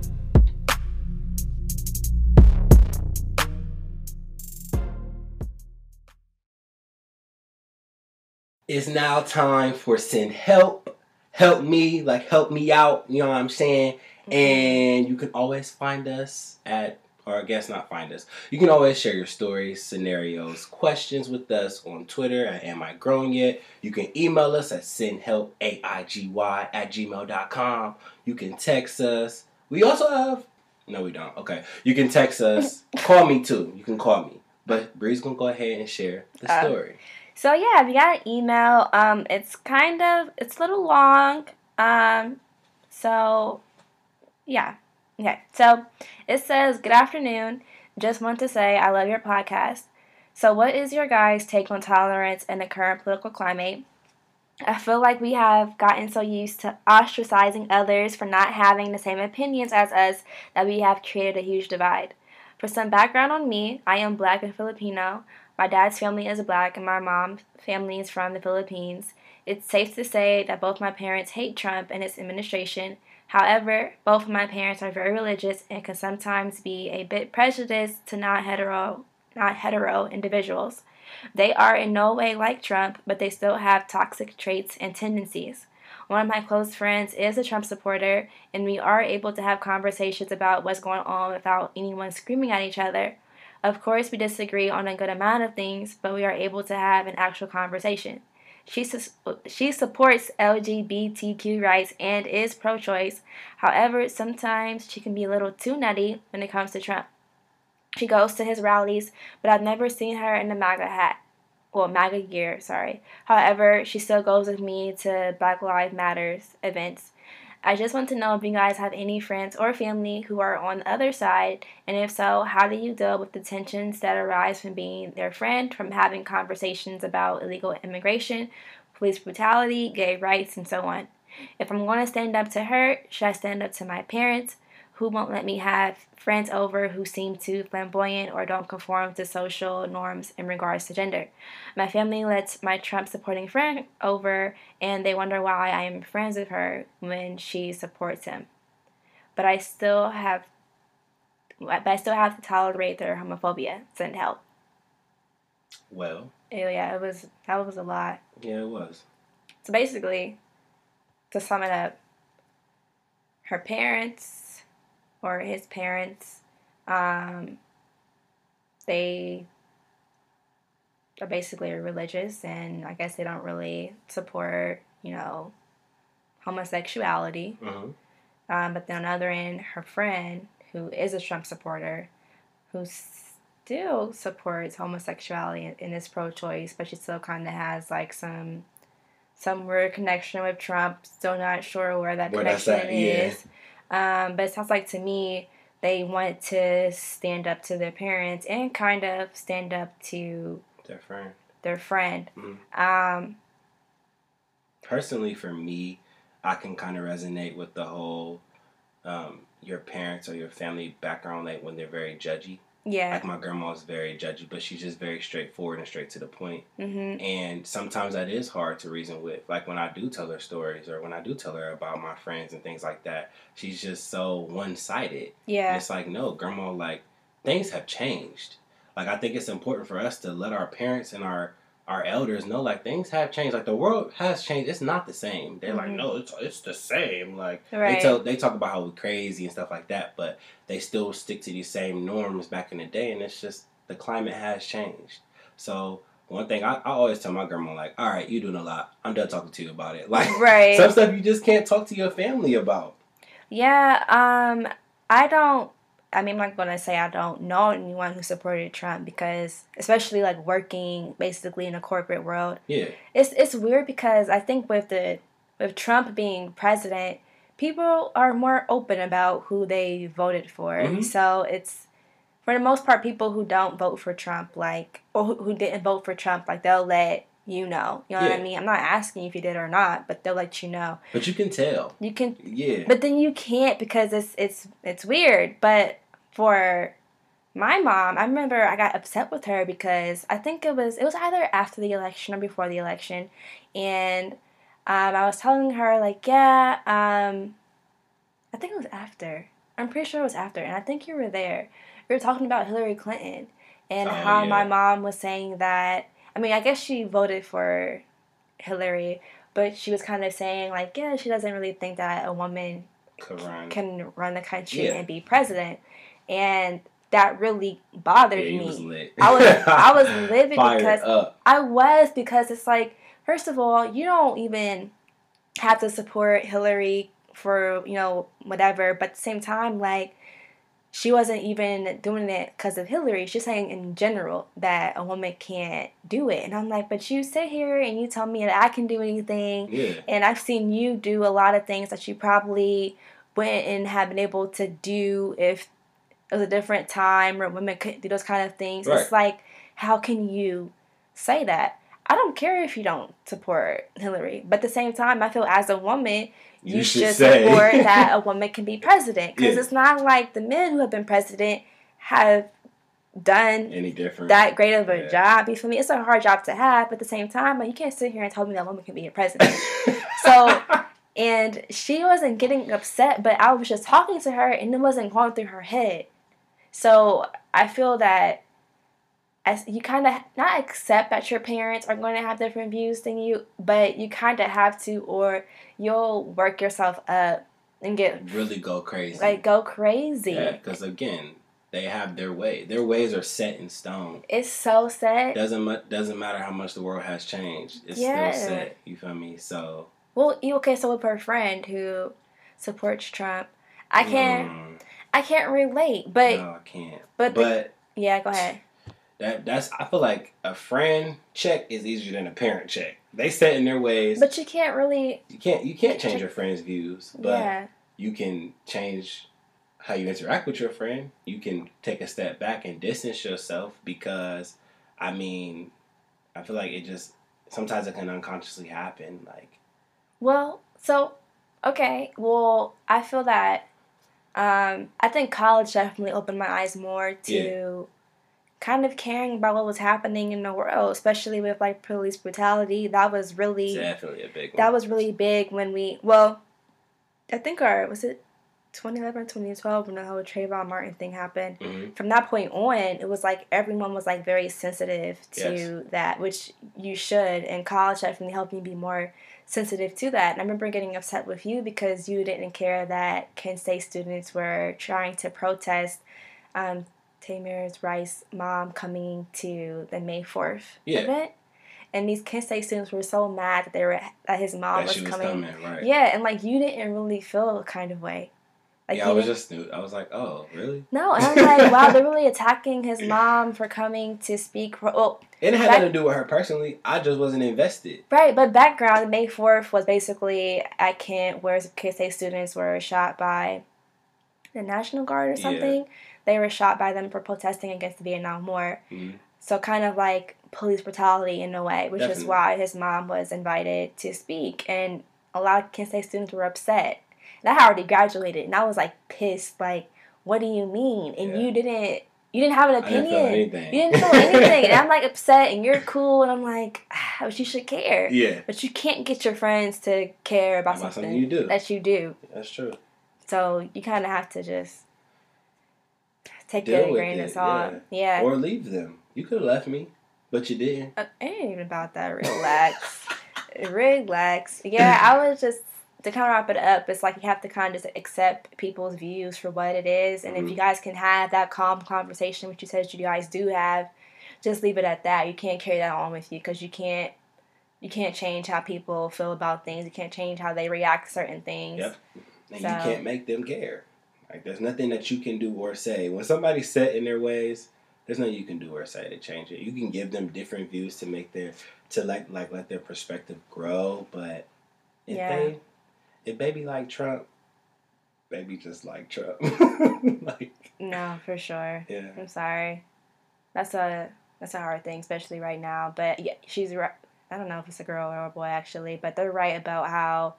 It's now time for send help. Help me, like help me out. You know what I'm saying? Mm-hmm. And you can always find us at, or I guess not find us. You can always share your stories, scenarios, questions with us on Twitter at Am I Grown Yet? You can email us at sendhelpaigy at gmail.com. You can text us. We also have, no, we don't. Okay. You can text us. call me too. You can call me. But Bree's gonna go ahead and share the Uh, story. So yeah, we got an email. Um, it's kind of it's a little long. Um, so yeah, okay. So it says, "Good afternoon. Just want to say I love your podcast. So what is your guys' take on tolerance in the current political climate? I feel like we have gotten so used to ostracizing others for not having the same opinions as us that we have created a huge divide. For some background on me, I am black and Filipino. My dad's family is black and my mom's family is from the Philippines. It's safe to say that both my parents hate Trump and his administration. However, both of my parents are very religious and can sometimes be a bit prejudiced to not hetero not hetero individuals. They are in no way like Trump, but they still have toxic traits and tendencies. One of my close friends is a Trump supporter, and we are able to have conversations about what's going on without anyone screaming at each other. Of course, we disagree on a good amount of things, but we are able to have an actual conversation. She, sus- she supports LGBTQ rights and is pro choice. However, sometimes she can be a little too nutty when it comes to Trump. She goes to his rallies, but I've never seen her in a MAGA hat. Well, MAGA gear, sorry. However, she still goes with me to Black Lives Matters events. I just want to know if you guys have any friends or family who are on the other side, and if so, how do you deal with the tensions that arise from being their friend, from having conversations about illegal immigration, police brutality, gay rights, and so on? If I'm going to stand up to her, should I stand up to my parents, who won't let me have friends over who seem too flamboyant or don't conform to social norms in regards to gender. My family lets my Trump supporting friend over and they wonder why I am friends with her when she supports him. But I still have but I still have to tolerate their homophobia. Send help. Well, oh, yeah, it was that was a lot. yeah, it was. So basically, to sum it up, her parents or his parents, um, they are basically religious, and I guess they don't really support, you know, homosexuality. hmm Um, but then on the other end, her friend, who is a Trump supporter, who still supports homosexuality and, is pro-choice, but she still kind of has like some some weird connection with Trump. Still not sure where that connection at, yeah. Um, but it sounds like to me they want to stand up to their parents and kind of stand up to Their friend. their friend. Mhm. Um, Personally, for me, I can kind of resonate with the whole um, your parents or your family background, like when they're very judgy. Yeah. Like my grandma's very judgy, but she's just very straightforward and straight to the point. hmm And sometimes that is hard to reason with. Like when I do tell her stories or when I do tell her about my friends and things like that, she's just so one sided. And Yeah. it's like, no, grandma, like things have changed. Like I think it's important for us to let our parents and our our elders know like things have changed. Like the world has changed. It's not the same. They're like, Mhm. no, it's it's the same. Like Right. they tell they talk about how we're crazy and stuff like that, but they still stick to these same norms back in the day and it's just the climate has changed. So one thing I, I always tell my grandma, like, all right, you're doing a lot. I'm done talking to you about it. Like Right. some stuff you just can't talk to your family about. Yeah, um, I don't. I mean, I'm not gonna say I don't know anyone who supported Trump because, especially like working basically in a corporate world, Yeah. it's it's weird because I think with the with Trump being president, people are more open about who they voted for. Mhm. So it's for the most part people who don't vote for Trump, like or who, who didn't vote for Trump, like they'll let you know. You know what I mean? I'm not asking if you did or not, but they'll let you know. But you can tell. You can Yeah. but then you can't because it's it's it's weird. But for my mom, I remember I got upset with her because I think it was it was either after the election or before the election, and um, I was telling her like, yeah, um, I think it was after. I'm pretty sure it was after, and I think you were there. We were talking about Hillary Clinton and Oh, how my mom was saying that. I mean, I guess she voted for Hillary, but she was kind of saying like, yeah, she doesn't really think that a woman Karan. can run the country Yeah. and be president, and that really bothered yeah, me. was. I was I was livid because up. I was because it's like first of all you don't even have to support Hillary for you know whatever, but at the same time like she wasn't even doing it because of Hillary. She's saying in general that a woman can't do it, and I'm like, but you sit here and you tell me that I can do anything, Yeah. and I've seen you do a lot of things that you probably wouldn't have been able to do if it was a different time or women couldn't do those kind of things. Right. It's like, how can you say that? I don't care if you don't support Hillary, but at the same time, I feel as a woman, you, You should should, support that a woman can be president because Yeah. it's not like the men who have been president have done Any different? that great of a Yeah. job. You feel me? It's a hard job to have, but at the same time, like, you can't sit here and tell me that a woman can be a president. So- and she wasn't getting upset, but I was just talking to her, and it wasn't going through her head. So I feel that as you kind of not accept that your parents are going to have different views than you, but you kind of have to, or you'll work yourself up and get really go crazy. like go crazy. yeah, because again, they have their way. Their ways are set in stone. It's so sad. Doesn't mu- doesn't matter how much the world has changed. It's Yeah. still set. You feel me? So Well, you okay? So with her friend who supports Trump, I can't, mm, I can't relate. But no, I can't. but, the- yeah, go ahead. that that's I feel like a friend check is easier than a parent check. They set in their ways. But you can't really, you can't you can't change your friend's views, but yeah, you can change how you interact with your friend. You can take a step back and distance yourself because, I mean, I feel like it just sometimes it can unconsciously happen. Like, Well, so okay. Well, I feel that Um, I think college definitely opened my eyes more to kind of caring about what was happening in the world, especially with like police brutality. That was really Definitely a big one. that was really big when we well, I think our was it 2011 2012 when the whole Trayvon Martin thing happened. Mhm. From that point on, it was like everyone was like very sensitive to Yes. that, which you should. And college definitely helped me be more sensitive to that. And I remember getting upset with you because you didn't care that Kent State students were trying to protest um, Tamir's Rice mom coming to the May 4th Yeah. event. And these Kent State students were so mad that they were that his mom that was, she was coming. coming, right? Yeah, and like you didn't really feel a kind of way. Like yeah, I was just new. I was like, oh, really? no, and I was like, wow, they're really attacking his mom for coming to speak. For, well, It Back- nothing to do with her personally. I just wasn't invested. right, but background, May 4th was basically at Kent where Kent State students were shot by the National Guard or Yeah. something. They were shot by them for protesting against the Vietnam War. Mhm. So kind of like police brutality in a way, which is why his mom was invited to speak. And a lot of Kent State students were upset. And I had already graduated and I was like pissed, like, what do you mean? And Yeah. you didn't you didn't have an I didn't opinion. feel anything. You didn't feel anything. and I'm like upset and you're cool and I'm like, ah, but you should care. Yeah, But you can't get your friends to care about, About something, something you do. that you do. that's true. So you kind of have to just take Deal a grain of salt. Yeah. Or leave them. You could have left me, but you didn't. Uh, it ain't even about that. Relax. Relax. Yeah, I was just to kind of wrap it up. It's like you have to kind of just accept people's views for what it is, and if Mhm. you guys can have that calm conversation, which you said you guys do have, just leave it at that. You can't carry that on with you because you can't. You can't change how people feel about things. You can't change how they react to certain things. Yep. And So- you can't make them care. Like there's nothing that you can do or say. When somebody's set in their ways, there's nothing you can do or say to change it. You can give them different views to make their to like like let their perspective grow, but if Yeah. they if baby like Trump, baby just like Trump. like No, for sure. yeah. I'm sorry. That's a that's a hard thing, especially right now. But yeah, she's right. I don't know if it's a girl or a boy actually, but they're right about how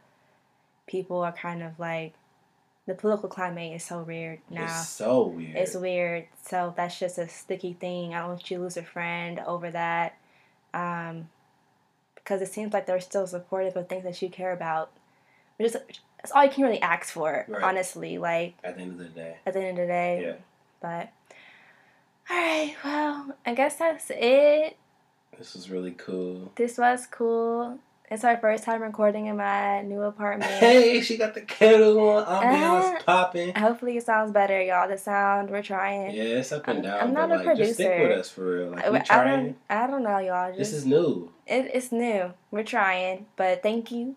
people are kind of like the political climate is so weird now. It's so weird. It's weird. So that's just a sticky thing. I don't want you to lose a friend over that. Um, because it seems like they're still supportive of things that you care about. Is that's all you can really ask for, Right. honestly. Like At the end of the day. at the end of the day. Yeah. But all right, well, I guess that's it. This was really cool. This was cool. It's our first time recording in my new apartment. Hey, she got the kettle on, ambiance Uh, popping. Hopefully it sounds better, y'all. The sound we're trying. Yeah, it's up and I'm- down. I'm but not a like, just stick with us for real. Like I, we I trying. don't. I don't know, y'all. Just, This is new. it, it's new. We're trying, but thank you,